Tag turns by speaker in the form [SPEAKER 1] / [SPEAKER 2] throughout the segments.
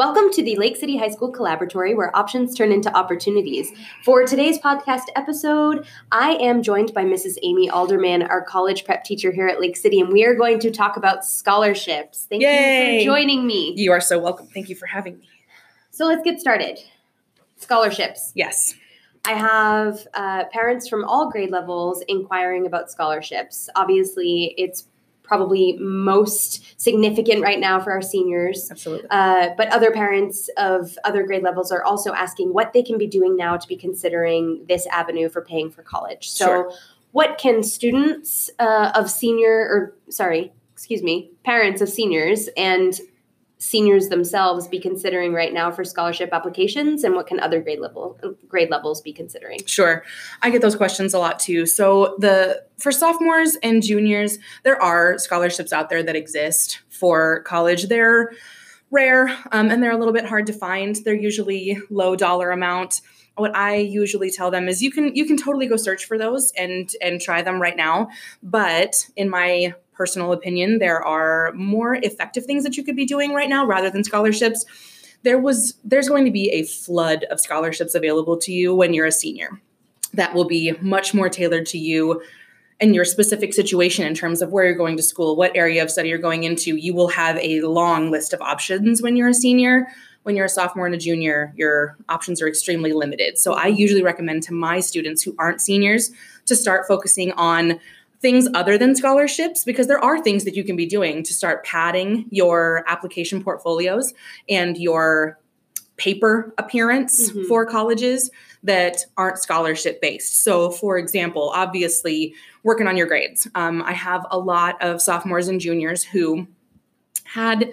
[SPEAKER 1] Welcome to the Lake City High School Collaboratory, where options turn into opportunities. For today's podcast episode, I am joined by Mrs. Amy Alderman, our college prep teacher here at Lake City, and we are going to talk about scholarships. Thank
[SPEAKER 2] Yay.
[SPEAKER 1] you for joining me.
[SPEAKER 2] You are so welcome. Thank you for having me.
[SPEAKER 1] So let's get started. Scholarships.
[SPEAKER 2] Yes.
[SPEAKER 1] I have uh, parents from all grade levels inquiring about scholarships. Obviously, it's probably most significant right now for our seniors.
[SPEAKER 2] Absolutely.
[SPEAKER 1] Uh, but other parents of other grade levels are also asking what they can be doing now to be considering this avenue for paying for college. So,
[SPEAKER 2] Sure.
[SPEAKER 1] what can students uh, of senior, or sorry, excuse me, parents of seniors and seniors themselves be considering right now for scholarship applications, and what can other grade level grade levels be considering?
[SPEAKER 2] Sure. I get those questions a lot too. So the for sophomores and juniors, there are scholarships out there that exist for college. They're rare um, and they're a little bit hard to find. They're usually low dollar amount. What I usually tell them is you can you can totally go search for those and and try them right now. But in my personal opinion, there are more effective things that you could be doing right now rather than scholarships. There was there's going to be a flood of scholarships available to you when you're a senior. That will be much more tailored to you and your specific situation in terms of where you're going to school, what area of study you're going into. You will have a long list of options when you're a senior. When you're a sophomore and a junior, your options are extremely limited. So I usually recommend to my students who aren't seniors to start focusing on things other than scholarships because there are things that you can be doing to start padding your application portfolios and your paper appearance
[SPEAKER 1] Mhm.
[SPEAKER 2] for colleges that aren't scholarship based. So, for example, obviously, working on your grades. Um, I have a lot of sophomores and juniors who had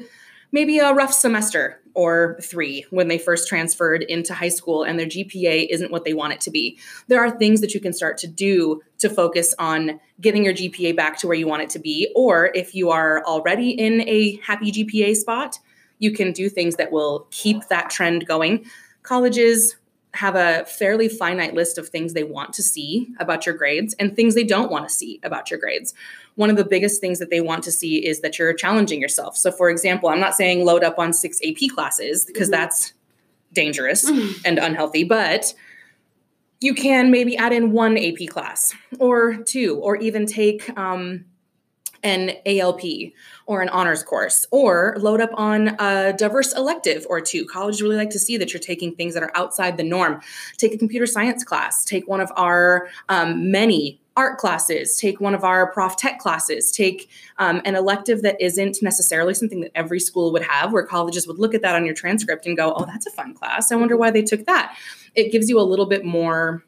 [SPEAKER 2] maybe a rough semester or three when they first transferred into high school and their GPA isn't what they want it to be. There are things that you can start to do to focus on getting your GPA back to where you want it to be. Or if you are already in a happy GPA spot, you can do things that will keep that trend going. Colleges have a fairly finite list of things they want to see about your grades and things they don't want to see about your grades. One of the biggest things that they want to see is that you're challenging yourself. So, for example, I'm not saying load up on six AP classes because
[SPEAKER 1] Mhm.
[SPEAKER 2] that's dangerous and unhealthy, but you can maybe add in one AP class or two, or even take um, an ALP or an honors course, or load up on a diverse elective or two. Colleges really like to see that you're taking things that are outside the norm. Take a computer science class, take one of our um, many art classes, take one of our prof tech classes, take um, an elective that isn't necessarily something that every school would have, where colleges would look at that on your transcript and go, oh, that's a fun class. I wonder why they took that. It gives you a little bit more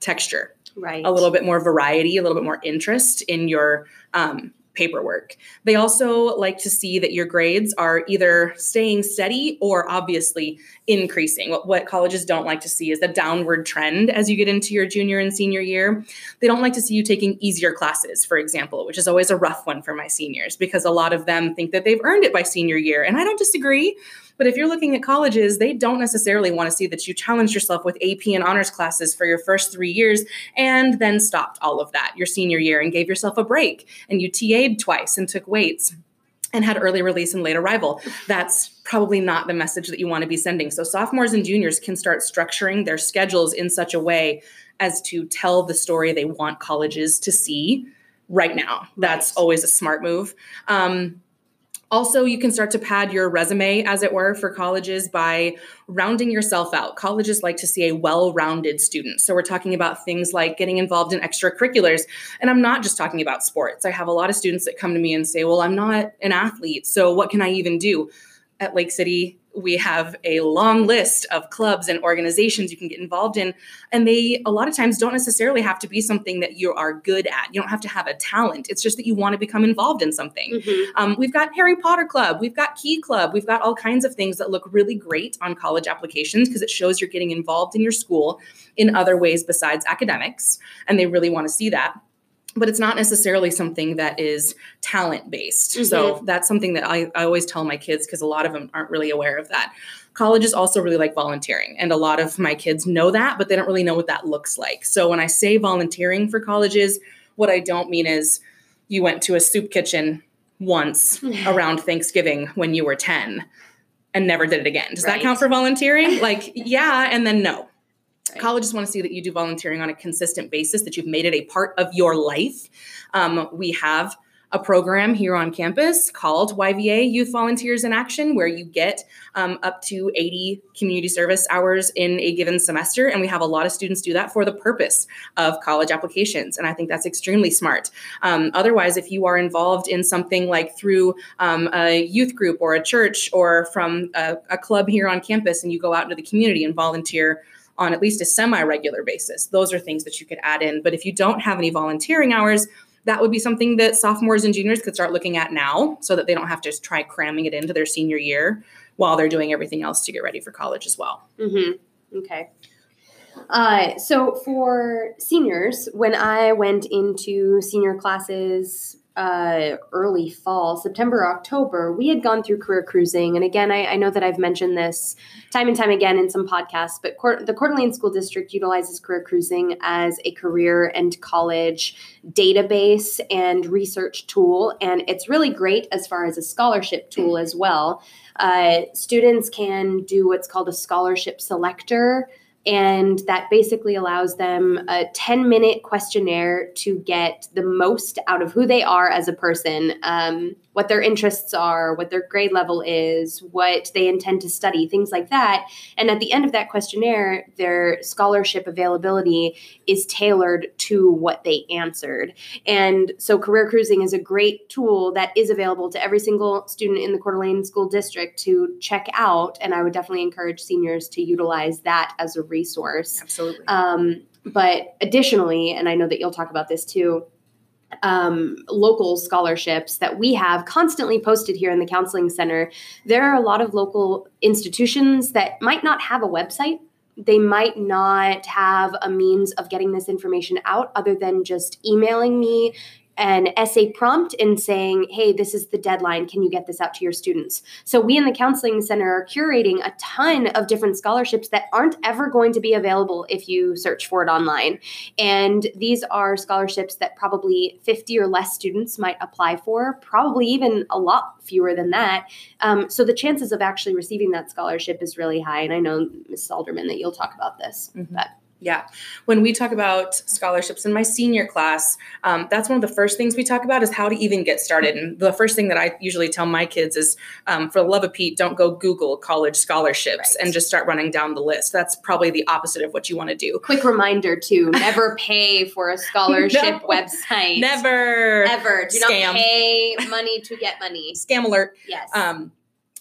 [SPEAKER 2] texture
[SPEAKER 1] Right.
[SPEAKER 2] a little bit more variety, a little bit more interest in your um, paperwork. They also like to see that your grades are either staying steady or obviously increasing. What, what colleges don't like to see is a downward trend as you get into your junior and senior year. They don't like to see you taking easier classes, for example, which is always a rough one for my seniors because a lot of them think that they've earned it by senior year. And I don't disagree. But if you're looking at colleges, they don't necessarily want to see that you challenge yourself with AP and honors classes for your first three years and then stopped all of that your senior year and gave yourself a break and you TA'd twice and took weights and had early release and late arrival. That's probably not the message that you want to be sending. So sophomores and juniors can start structuring their schedules in such a way as to tell the story they want colleges to see right now. That's
[SPEAKER 1] Right.
[SPEAKER 2] always a smart move. Um, also, you can start to pad your resume, as it were, for colleges by rounding yourself out. Colleges like to see a well rounded student. So, we're talking about things like getting involved in extracurriculars. And I'm not just talking about sports. I have a lot of students that come to me and say, Well, I'm not an athlete. So, what can I even do? At Lake City, we have a long list of clubs and organizations you can get involved in. And they, a lot of times, don't necessarily have to be something that you are good at. You don't have to have a talent. It's just that you want to become involved in something.
[SPEAKER 1] Mhm.
[SPEAKER 2] Um, we've got Harry Potter Club, we've got Key Club, we've got all kinds of things that look really great on college applications because it shows you're getting involved in your school in other ways besides academics. And they really want to see that. But it's not necessarily something that is talent based. So mm-hmm. that's something that I, I always tell my kids because a lot of them aren't really aware of that. Colleges also really like volunteering, and a lot of my kids know that, but they don't really know what that looks like. So when I say volunteering for colleges, what I don't mean is you went to a soup kitchen once around Thanksgiving when you were 10. and never did it again. Does
[SPEAKER 1] Right.
[SPEAKER 2] that count for volunteering? like, yeah, and then no.
[SPEAKER 1] Right.
[SPEAKER 2] Colleges want to see that you do volunteering on a consistent basis, that you've made it a part of your life. Um, we have a program here on campus called YVA Youth Volunteers in Action, where you get um, up to 80 community service hours in a given semester. And we have a lot of students do that for the purpose of college applications. And I think that's extremely smart. Um, otherwise, if you are involved in something like through um, a youth group or a church or from a, a club here on campus and you go out into the community and volunteer on at least a semi regular basis, those are things that you could add in. But if you don't have any volunteering hours, that would be something that sophomores and juniors could start looking at now so that they don't have to try cramming it into their senior year while they're doing everything else to get ready for college as well.
[SPEAKER 1] Mm-hmm. Okay. Uh, so for seniors, when I went into senior classes uh, early fall, September, October, we had gone through career cruising. And again, I, I know that I've mentioned this time and time again in some podcasts, but the Coeur d'Alene School District utilizes career cruising as a career and college database and research tool. And it's really great as far as a scholarship tool as well. Uh, students can do what's called a scholarship selector and that basically allows them a 10 minute questionnaire to get the most out of who they are as a person. Um, what their interests are what their grade level is what they intend to study things like that and at the end of that questionnaire their scholarship availability is tailored to what they answered and so career cruising is a great tool that is available to every single student in the Coeur d'Alene School District to check out. And I would definitely encourage seniors to utilize that as a resource.
[SPEAKER 2] Absolutely.
[SPEAKER 1] Um, but additionally, and I know that you'll talk about this too, um, local scholarships that we have constantly posted here in the counseling center. There are a lot of local institutions that might not have a website. They might not have a means of getting this information out other than just emailing me an essay prompt and saying, hey, this is the deadline. Can you get this out to your students? So, we in the Counseling Center are curating a ton of different scholarships that aren't ever going to be available if you search for it online. And these are scholarships that probably 50 or less students might apply for, probably even a lot fewer than that. Um, so, the chances of actually receiving that scholarship is really high. And I know, Ms. Alderman, that you'll talk about this.
[SPEAKER 2] Mhm.
[SPEAKER 1] But
[SPEAKER 2] Yeah. When we talk about scholarships in my senior class, um, that's one of the first things we talk about is how to even get started. And the first thing that I usually tell my kids is, um, for the love of Pete, don't go Google college scholarships
[SPEAKER 1] Right.
[SPEAKER 2] and just start running down the list. That's probably the opposite of what you want to do.
[SPEAKER 1] quick reminder to never pay for a scholarship
[SPEAKER 2] No.
[SPEAKER 1] website.
[SPEAKER 2] Never.
[SPEAKER 1] Ever. Do
[SPEAKER 2] Scam.
[SPEAKER 1] not pay money to get money.
[SPEAKER 2] Scam alert.
[SPEAKER 1] Yes.
[SPEAKER 2] Um,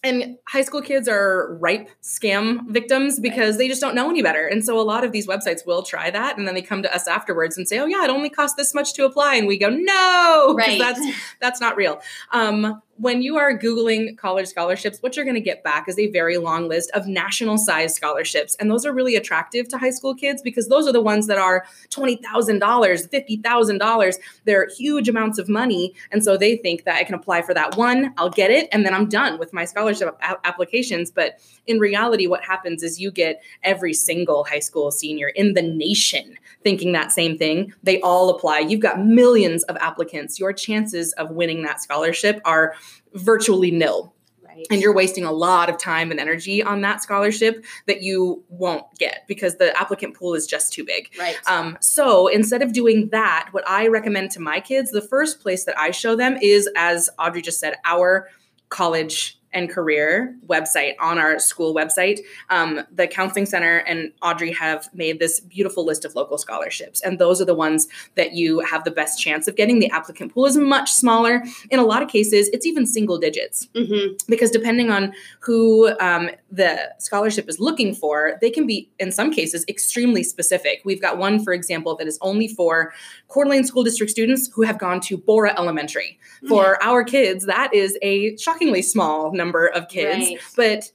[SPEAKER 2] and high school kids are ripe scam victims because they just don't know any better. And so a lot of these websites will try that. And then they come to us afterwards and say, oh, yeah, it only costs this much to apply. And we go, "No,
[SPEAKER 1] right.
[SPEAKER 2] that's, that's not real. Um, when you are Googling college scholarships, what you're going to get back is a very long list of national size scholarships. And those are really attractive to high school kids because those are the ones that are $20,000, $50,000. They're huge amounts of money. And so they think that I can apply for that one, I'll get it, and then I'm done with my scholarship a- applications. But in reality, what happens is you get every single high school senior in the nation thinking that same thing. They all apply. You've got millions of applicants. Your chances of winning that scholarship are virtually nil.
[SPEAKER 1] right.
[SPEAKER 2] And you're wasting a lot of time and energy on that scholarship that you won't get because the applicant pool is just too big.
[SPEAKER 1] right.
[SPEAKER 2] Um, so instead of doing that, what I recommend to my kids, the first place that I show them is, as Audrey just said, our college and career website on our school website. Um, the Counseling Center and Audrey have made this beautiful list of local scholarships, and those are the ones that you have the best chance of getting. The applicant pool is much smaller. In a lot of cases, it's even single digits
[SPEAKER 1] hmm
[SPEAKER 2] because depending on who um, the scholarship is looking for, they can be, in some cases, extremely specific. We've got one, for example, that is only for Coeur d'Alene School District students who have gone to Borah Elementary. For our kids, that is a shockingly small number of kids,
[SPEAKER 1] Right.
[SPEAKER 2] but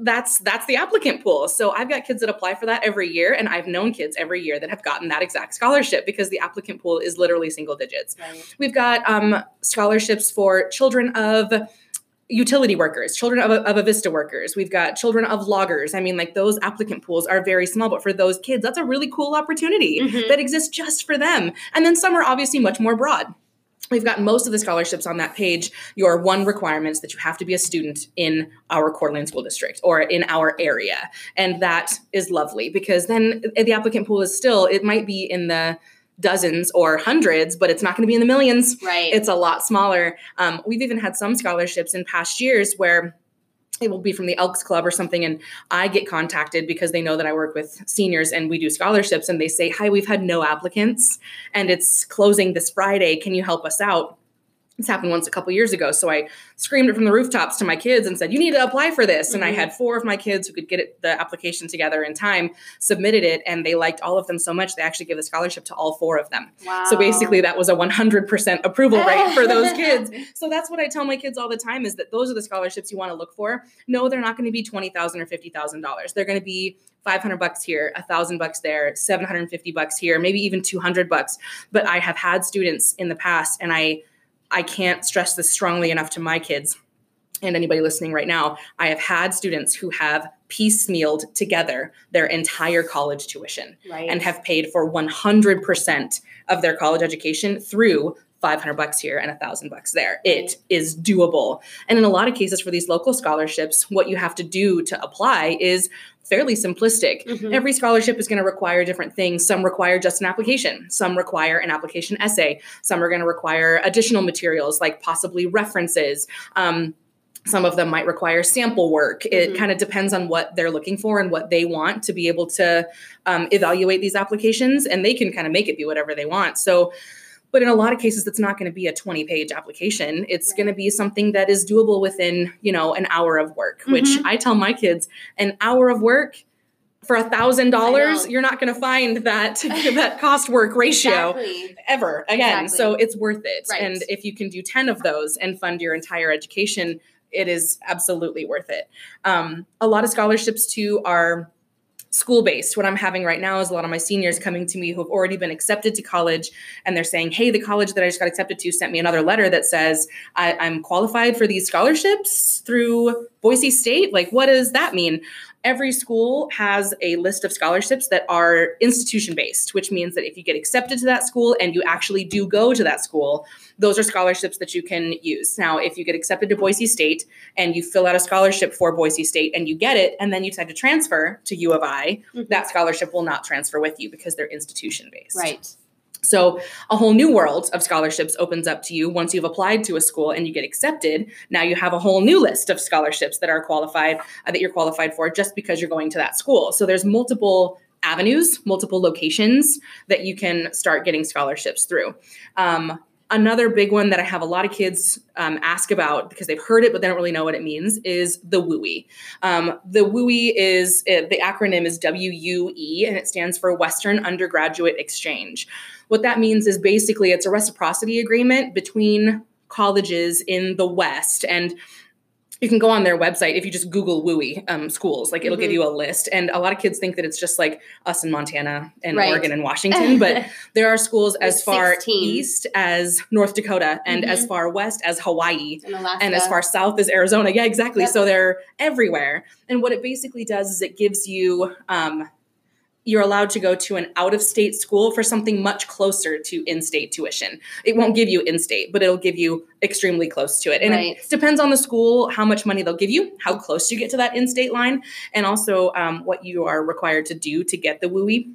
[SPEAKER 2] that's that's the applicant pool. So I've got kids that apply for that every year, and I've known kids every year that have gotten that exact scholarship because the applicant pool is literally single digits.
[SPEAKER 1] Right.
[SPEAKER 2] We've got um, scholarships for children of utility workers, children of, of Avista workers. We've got children of loggers. I mean, like those applicant pools are very small, but for those kids, that's a really cool opportunity
[SPEAKER 1] Mhm.
[SPEAKER 2] that exists just for them. And then some are obviously much more broad. We've got most of the scholarships on that page. Your one requirement is that you have to be a student in our Coeur d'Alene School District or in our area. And that is lovely because then the applicant pool is still, it might be in the dozens or hundreds, but it's not going to be in the millions.
[SPEAKER 1] Right.
[SPEAKER 2] It's a lot smaller. Um, we've even had some scholarships in past years where it will be from the Elks Club or something. And I get contacted because they know that I work with seniors and we do scholarships. And they say, Hi, we've had no applicants and it's closing this Friday. Can you help us out? This happened once a couple years ago. So I screamed it from the rooftops to my kids and said, You need to apply for this. Mm-hmm. And I mm-hmm. had four of my kids who could get it, the application together in time, submitted it, and they liked all of them so much they actually gave the scholarship to all four of them. Wow. So basically, that was a 100% approval rate for those kids. So that's what I tell my kids all the time is that those are the scholarships you want to look for. No, they're not going to be 20,000 or $50,000. They're going to be 500 bucks here, a thousand bucks there, 750 bucks here, maybe even 200 bucks. But I have had students in the past and I I can't stress this strongly enough to my kids and anybody listening right now. I have had students who have piecemealed together their entire college tuition right. and have paid for 100% of their college education through 500 bucks here and a thousand bucks there. It is doable. And in a lot of cases for these local scholarships, what you have to do to apply is fairly simplistic. Mm-hmm. Every scholarship is going to require different things. Some require just an application, some require an application essay, some are going to require additional materials like possibly references. Um, some of them might require sample work. It mm-hmm. kind of depends on what they're looking for and what they want to be able to um, evaluate these applications, and they can kind of make it be whatever they want. So, but in a lot of cases, it's not going to be a 20 page application. It's right. going to be something that is doable within, you know, an hour of work, mm-hmm. which I tell my kids an hour of work for a thousand dollars, you're not going to find that that cost work ratio exactly. ever again. Exactly. So it's worth it. Right. And if you can do 10 of those and fund your entire education, it is absolutely worth it. Um, a lot of scholarships too are school based. What I'm having right now is a lot of my seniors coming to me who have already been accepted to college and they're saying, Hey, the college that I just got accepted to sent me another letter that says I, am qualified for these scholarships through Boise State. Like, what does that mean? Every school has a list of scholarships that are institution based, which means that if you get accepted to that school and you actually do go to that school, those are scholarships that you can use. Now, if you get accepted to Boise State and you fill out a scholarship for Boise State and you get it, and then you decide to transfer to U of I, mm-hmm. that scholarship will not transfer with you because they're institution based.
[SPEAKER 1] Right.
[SPEAKER 2] So, a whole new world of scholarships opens up to you once you've applied to a school and you get accepted. Now you have a whole new list of scholarships that are qualified uh, that you're qualified for just because you're going to that school. So, there's multiple avenues, multiple locations that you can start getting scholarships through. Um, Another big one that I have a lot of kids um, ask about because they've heard it but they don't really know what it means is the WUE. Um, the WUE is uh, the acronym is WUE and it stands for Western Undergraduate Exchange. What that means is basically it's a reciprocity agreement between colleges in the West and you can go on their website if you just Google WUE um, schools, like it'll mm-hmm. give you a list. And a lot of kids think that it's just like us in Montana and right. Oregon and Washington, but there are schools as far 16. east as North Dakota and mm-hmm. as far west as Hawaii and, and, as far south as Arizona. Yeah, exactly. Yep. So they're everywhere. And what it basically does is it gives you um, you're allowed to go to an out of state school for something much closer to in state tuition. It won't give you in state, but it'll give you extremely close to it. And right. it depends on the school, how much money they'll give you, how close you get to that in state line, and also um, what you are required to do to get the WUE.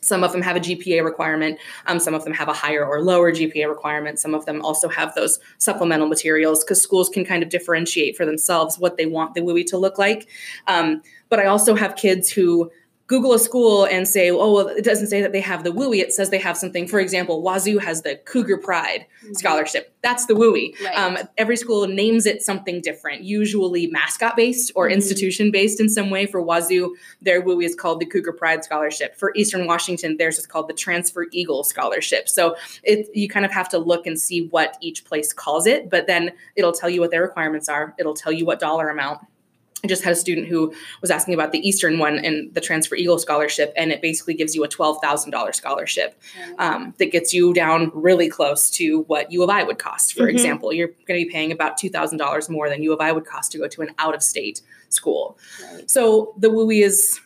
[SPEAKER 2] Some of them have a GPA requirement. Um, some of them have a higher or lower GPA requirement. Some of them also have those supplemental materials because schools can kind of differentiate for themselves what they want the WUE to look like. Um, but I also have kids who Google a school and say, oh, well, it doesn't say that they have the WUE. It says they have something. For example, Wazoo has the Cougar Pride mm-hmm. scholarship. That's the WUE. Right. Um, every school names it something different, usually mascot based or mm-hmm. institution based in some way. For Wazoo, their WUE is called the Cougar Pride Scholarship. For Eastern Washington, theirs is called the Transfer Eagle Scholarship. So it, you kind of have to look and see what each place calls it, but then it'll tell you what their requirements are. It'll tell you what dollar amount I just had a student who was asking about the Eastern one and the Transfer Eagle scholarship, and it basically gives you a twelve thousand dollars scholarship um, that gets you down really close to what U of I would cost. For mm-hmm. example, you're going to be paying about two thousand dollars more than U of I would cost to go to an out of state school. Right. So the WUE is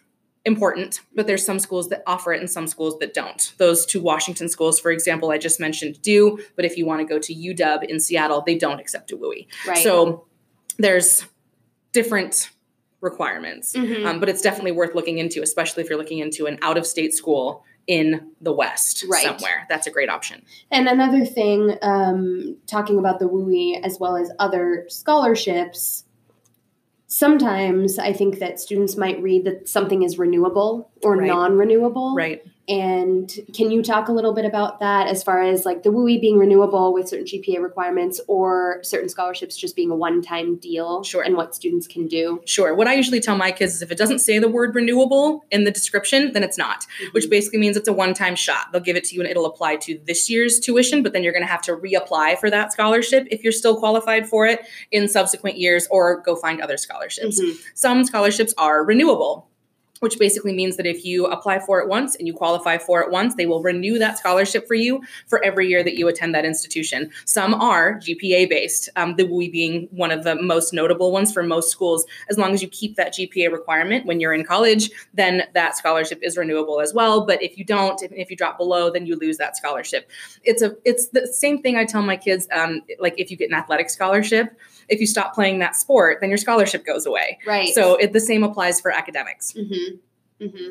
[SPEAKER 2] important, but there's some schools that offer it and some schools that don't. Those two Washington schools, for example, I just mentioned do, but if you want to go to UW in Seattle, they don't accept a WUE.
[SPEAKER 1] Right.
[SPEAKER 2] So there's different requirements,
[SPEAKER 1] Mhm.
[SPEAKER 2] um, but it's definitely worth looking into, especially if you're looking into an out of state school in the West
[SPEAKER 1] Right.
[SPEAKER 2] somewhere. That's a great option.
[SPEAKER 1] And another thing, um, talking about the WUE as well as other scholarships, sometimes I think that students might read that something is renewable or
[SPEAKER 2] Right.
[SPEAKER 1] non renewable.
[SPEAKER 2] Right.
[SPEAKER 1] And can you talk a little bit about that as far as like the WUE being renewable with certain GPA requirements or certain scholarships just being a one time deal
[SPEAKER 2] Sure.
[SPEAKER 1] and what students can do?
[SPEAKER 2] Sure. What I usually tell my kids is if it doesn't say the word renewable in the description, then it's not, which basically means it's a one time shot. They'll give it to you and it'll apply to this year's tuition, but then you're going to have to reapply for that scholarship if you're still qualified for it in subsequent years or go find other scholarships.
[SPEAKER 1] Mhm.
[SPEAKER 2] Some scholarships are renewable. Which basically means that if you apply for it once and you qualify for it once, they will renew that scholarship for you for every year that you attend that institution. Some are GPA based, um, the WUE being one of the most notable ones for most schools. As long as you keep that GPA requirement when you're in college, then that scholarship is renewable as well. But if you don't, if, you drop below, then you lose that scholarship. It's a it's the same thing I tell my kids. Um, like if you get an athletic scholarship, if you stop playing that sport, then your scholarship goes away.
[SPEAKER 1] Right.
[SPEAKER 2] So it, the same applies for academics.
[SPEAKER 1] Mm-hmm. Mm-hmm.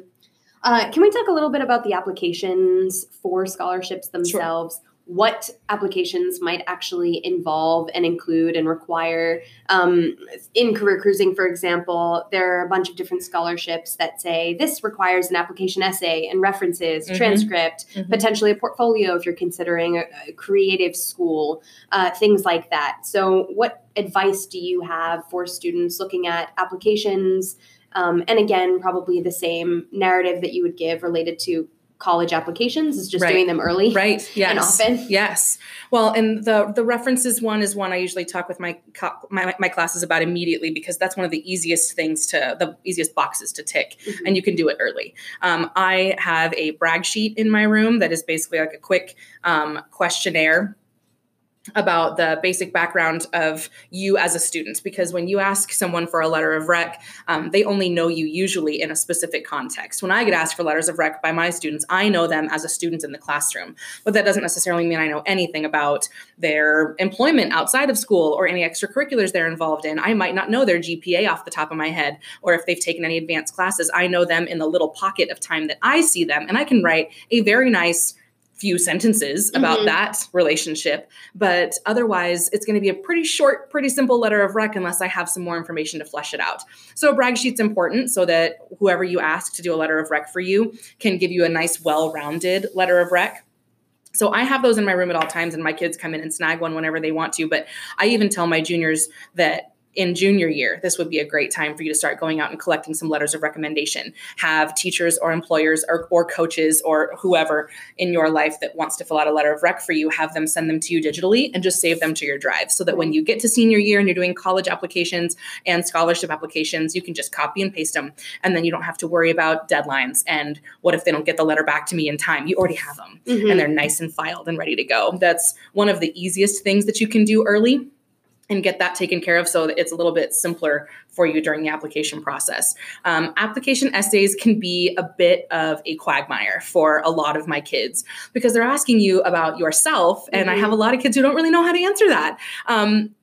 [SPEAKER 1] Uh, can we talk a little bit about the applications for scholarships themselves? What applications might actually involve and include and require? Um, in career cruising, for example, there are a bunch of different scholarships that say this requires an application essay and references,
[SPEAKER 2] Mhm.
[SPEAKER 1] transcript,
[SPEAKER 2] Mhm.
[SPEAKER 1] potentially a portfolio if you're considering a, a creative school, uh, things like that. So, what advice do you have for students looking at applications? Um, and again, probably the same narrative that you would give related to college applications is just
[SPEAKER 2] Right.
[SPEAKER 1] doing them early.
[SPEAKER 2] Right. Yes.
[SPEAKER 1] And often.
[SPEAKER 2] Yes. Well, and the the references one is one I usually talk with my co- my, my classes about immediately because that's one of the easiest things to the easiest boxes to tick,
[SPEAKER 1] Mhm.
[SPEAKER 2] and you can do it early. Um, I have a brag sheet in my room that is basically like a quick um, questionnaire about the basic background of you as a student because when you ask someone for a letter of rec um, they only know you usually in a specific context. When i get asked for letters of rec by my students i know them as a student in the classroom. But that doesn't necessarily mean i know anything about their employment outside of school or any extracurriculars they're involved in. I might not know their gpa off the top of my head or if they've taken any advanced classes i know them in the little pocket of time that i see them and i can write a very nice few sentences about
[SPEAKER 1] Mhm.
[SPEAKER 2] that relationship but otherwise it's going to be a pretty short pretty simple letter of rec unless i have some more information to flesh it out so a brag sheet's important so that whoever you ask to do a letter of rec for you can give you a nice well-rounded letter of rec so I have those in my room at all times, and my kids come in and snag one whenever they want to. But I even tell my juniors that in junior year, this would be a great time for you to start going out and collecting some letters of recommendation. Have teachers or employers or, or coaches or whoever in your life that wants to fill out a letter of rec for you, have them send them to you digitally and just save them to your drive so that when you get to senior year and you're doing college applications and scholarship applications, you can just copy and paste them. And then you don't have to worry about deadlines and what if they don't get the letter back to me in time. You already have them
[SPEAKER 1] Mhm.
[SPEAKER 2] and they're nice and filed and ready to go. That's one of the easiest things that you can do early and get that taken care of so that it's a little bit simpler for you during the application process. Um, application essays can be a bit of a quagmire for a lot of my kids because they're asking you about yourself, and I
[SPEAKER 1] Mhm.
[SPEAKER 2] have a lot of kids who don't really know how to answer that. Um,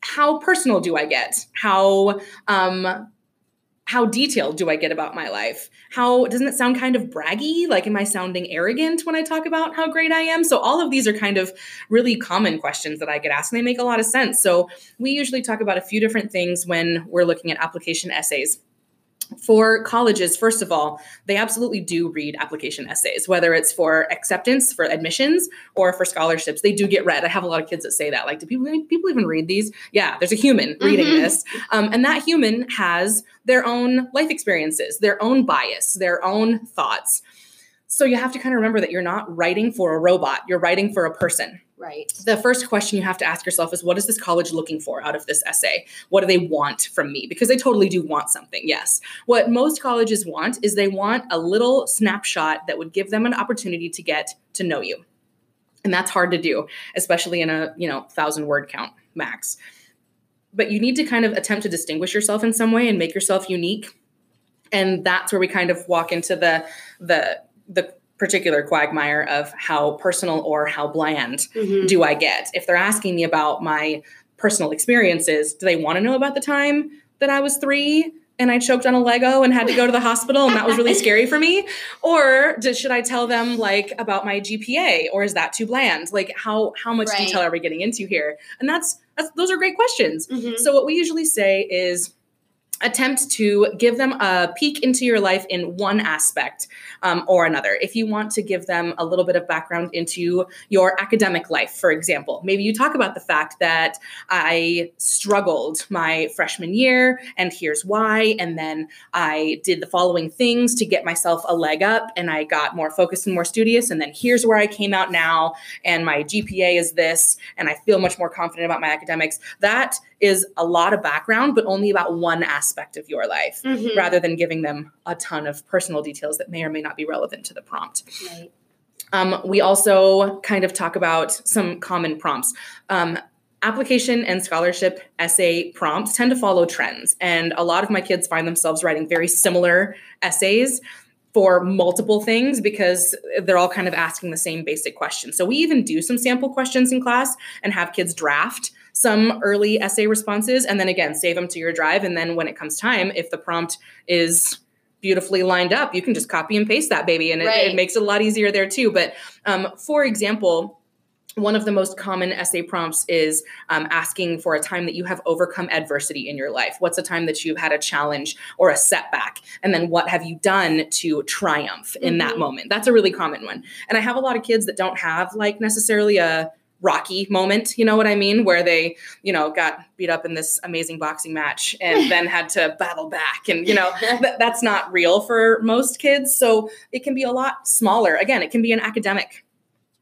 [SPEAKER 2] how personal do I get? How um, how detailed do I get about my life? How doesn't it sound kind of braggy? Like, am I sounding arrogant when I talk about how great I am? So, all of these are kind of really common questions that I get asked, and they make a lot of sense. So, we usually talk about a few different things when we're looking at application essays. For colleges, first of all, they absolutely do read application essays, whether it's for acceptance, for admissions, or for scholarships. They do get read. I have a lot of kids that say that. Like, do people people even read these? Yeah, there's a human reading
[SPEAKER 1] Mhm.
[SPEAKER 2] this, um, and that human has their own life experiences, their own bias, their own thoughts. So you have to kind of remember that you're not writing for a robot. You're writing for a person
[SPEAKER 1] Right.
[SPEAKER 2] the first question you have to ask yourself is what is this college looking for out of this essay? What do they want from me? Because they totally do want something, yes. What most colleges want is they want a little snapshot that would give them an opportunity to get to know you. And that's hard to do, especially in a, you know, 1000 word count max. But you need to kind of attempt to distinguish yourself in some way and make yourself unique and that's where we kind of walk into the the the particular quagmire of how personal or how bland
[SPEAKER 1] Mhm.
[SPEAKER 2] do I get? If they're asking me about my personal experiences, do they want to know about the time that I was three and I choked on a Lego and had to go to the hospital and that was really scary for me? Or do, should I tell them like about my GPA or is that too bland? Like how how much
[SPEAKER 1] Right.
[SPEAKER 2] detail are we getting into here? And that's, that's those are great questions.
[SPEAKER 1] Mhm.
[SPEAKER 2] So what we usually say is attempt to give them a peek into your life in one aspect um, or another. If you want to give them a little bit of background into your academic life, for example, maybe you talk about the fact that I struggled my freshman year and here's why. And then I did the following things to get myself a leg up and I got more focused and more studious. And then here's where I came out now and my GPA is this and I feel much more confident about my academics. That is a lot of background, but only about one aspect of your life
[SPEAKER 1] Mhm.
[SPEAKER 2] rather than giving them a ton of personal details that may or may not be relevant to the prompt.
[SPEAKER 1] Right.
[SPEAKER 2] Um, we also kind of talk about some common prompts. Um, application and scholarship essay prompts tend to follow trends, and a lot of my kids find themselves writing very similar essays for multiple things because they're all kind of asking the same basic questions. So we even do some sample questions in class and have kids draft some early essay responses and then again save them to your drive and then when it comes time if the prompt is beautifully lined up you can just copy and paste that baby and it,
[SPEAKER 1] Right.
[SPEAKER 2] it makes it a lot easier there too but um, for example one of the most common essay prompts is um, asking for a time that you have overcome adversity in your life. What's a time that you've had a challenge or a setback? And then what have you done to triumph in that
[SPEAKER 1] Mhm.
[SPEAKER 2] moment? That's a really common one. And I have a lot of kids that don't have like necessarily a rocky moment, you know what I mean? Where they, you know, got beat up in this amazing boxing match and then had to battle back. And, you know, th- that's not real for most kids. So it can be a lot smaller. Again, it can be an academic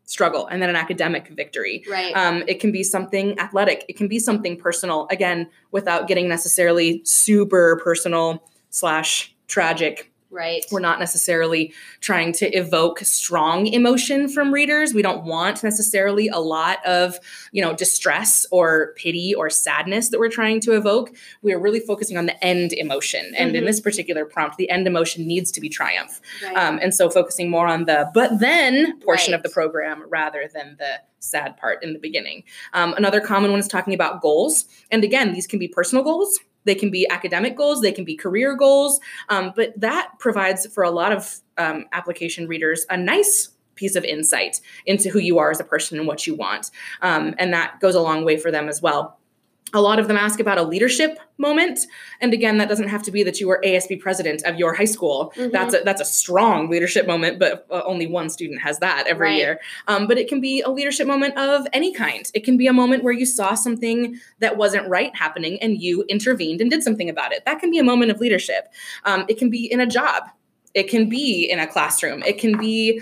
[SPEAKER 2] struggle and then an academic victory.
[SPEAKER 1] Right.
[SPEAKER 2] Um, it can be something athletic. It can be something personal. Again, without getting necessarily super personal slash tragic.
[SPEAKER 1] Right.
[SPEAKER 2] We're not necessarily trying to evoke strong emotion from readers. We don't want necessarily a lot of, you know, distress or pity or sadness that we're trying to evoke. We are really focusing on the end emotion. And in
[SPEAKER 1] Mhm.
[SPEAKER 2] this particular prompt, the end emotion needs to be triumph.
[SPEAKER 1] right.
[SPEAKER 2] Um, and so focusing more on the but then portion of the program rather than the sad part in the beginning. Um, another common one is talking about goals. And again, these can be personal goals, they can be academic goals, they can be career goals. Um, but that provides for a lot of um, application readers a nice piece of insight into who you are as a person and what you want. Um, and that goes a long way for them as well. A lot of them ask about a leadership moment, and again, that doesn't have to be that you were ASB president of your high school.
[SPEAKER 1] Mhm.
[SPEAKER 2] That's a that's a strong leadership moment, but uh, only one student has that every
[SPEAKER 1] Right.
[SPEAKER 2] year. Um, but it can be a leadership moment of any kind. It can be a moment where you saw something that wasn't right happening and you intervened and did something about it. That can be a moment of leadership. Um, it can be in a job. It can be in a classroom. It can be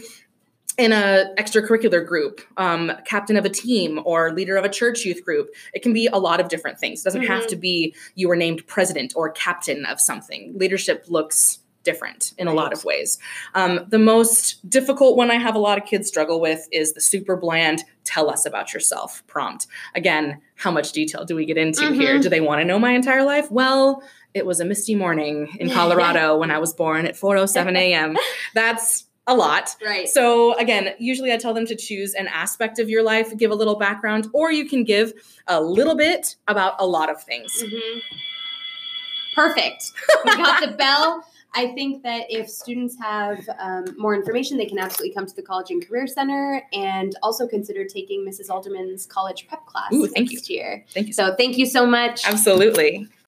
[SPEAKER 2] in a extracurricular group, um, captain of a team or leader of a church youth group. It can be a lot of different things. It doesn't have
[SPEAKER 1] Mhm.
[SPEAKER 2] to be you were named president or captain of something. Leadership looks different in a lot of ways. Um, the most difficult one I have a lot of kids struggle with is the super bland tell us about yourself prompt. Again, how much detail do we get into here?
[SPEAKER 1] Mhm.
[SPEAKER 2] Do they want to know my entire life? Well, it was a misty morning in Colorado when I was born at 4:07 a.m. That's a lot.
[SPEAKER 1] right.
[SPEAKER 2] So again, usually I tell them to choose an aspect of your life, give a little background, or you can give a little bit about a lot of things.
[SPEAKER 1] Mhm. Perfect. We got the bell. I think that if students have um, more information, they can absolutely come to the College and Career Center and also consider taking Mrs. Alderman's college prep class
[SPEAKER 2] Ooh, thank
[SPEAKER 1] next year.
[SPEAKER 2] Thank you
[SPEAKER 1] So thank you so much.
[SPEAKER 2] Absolutely.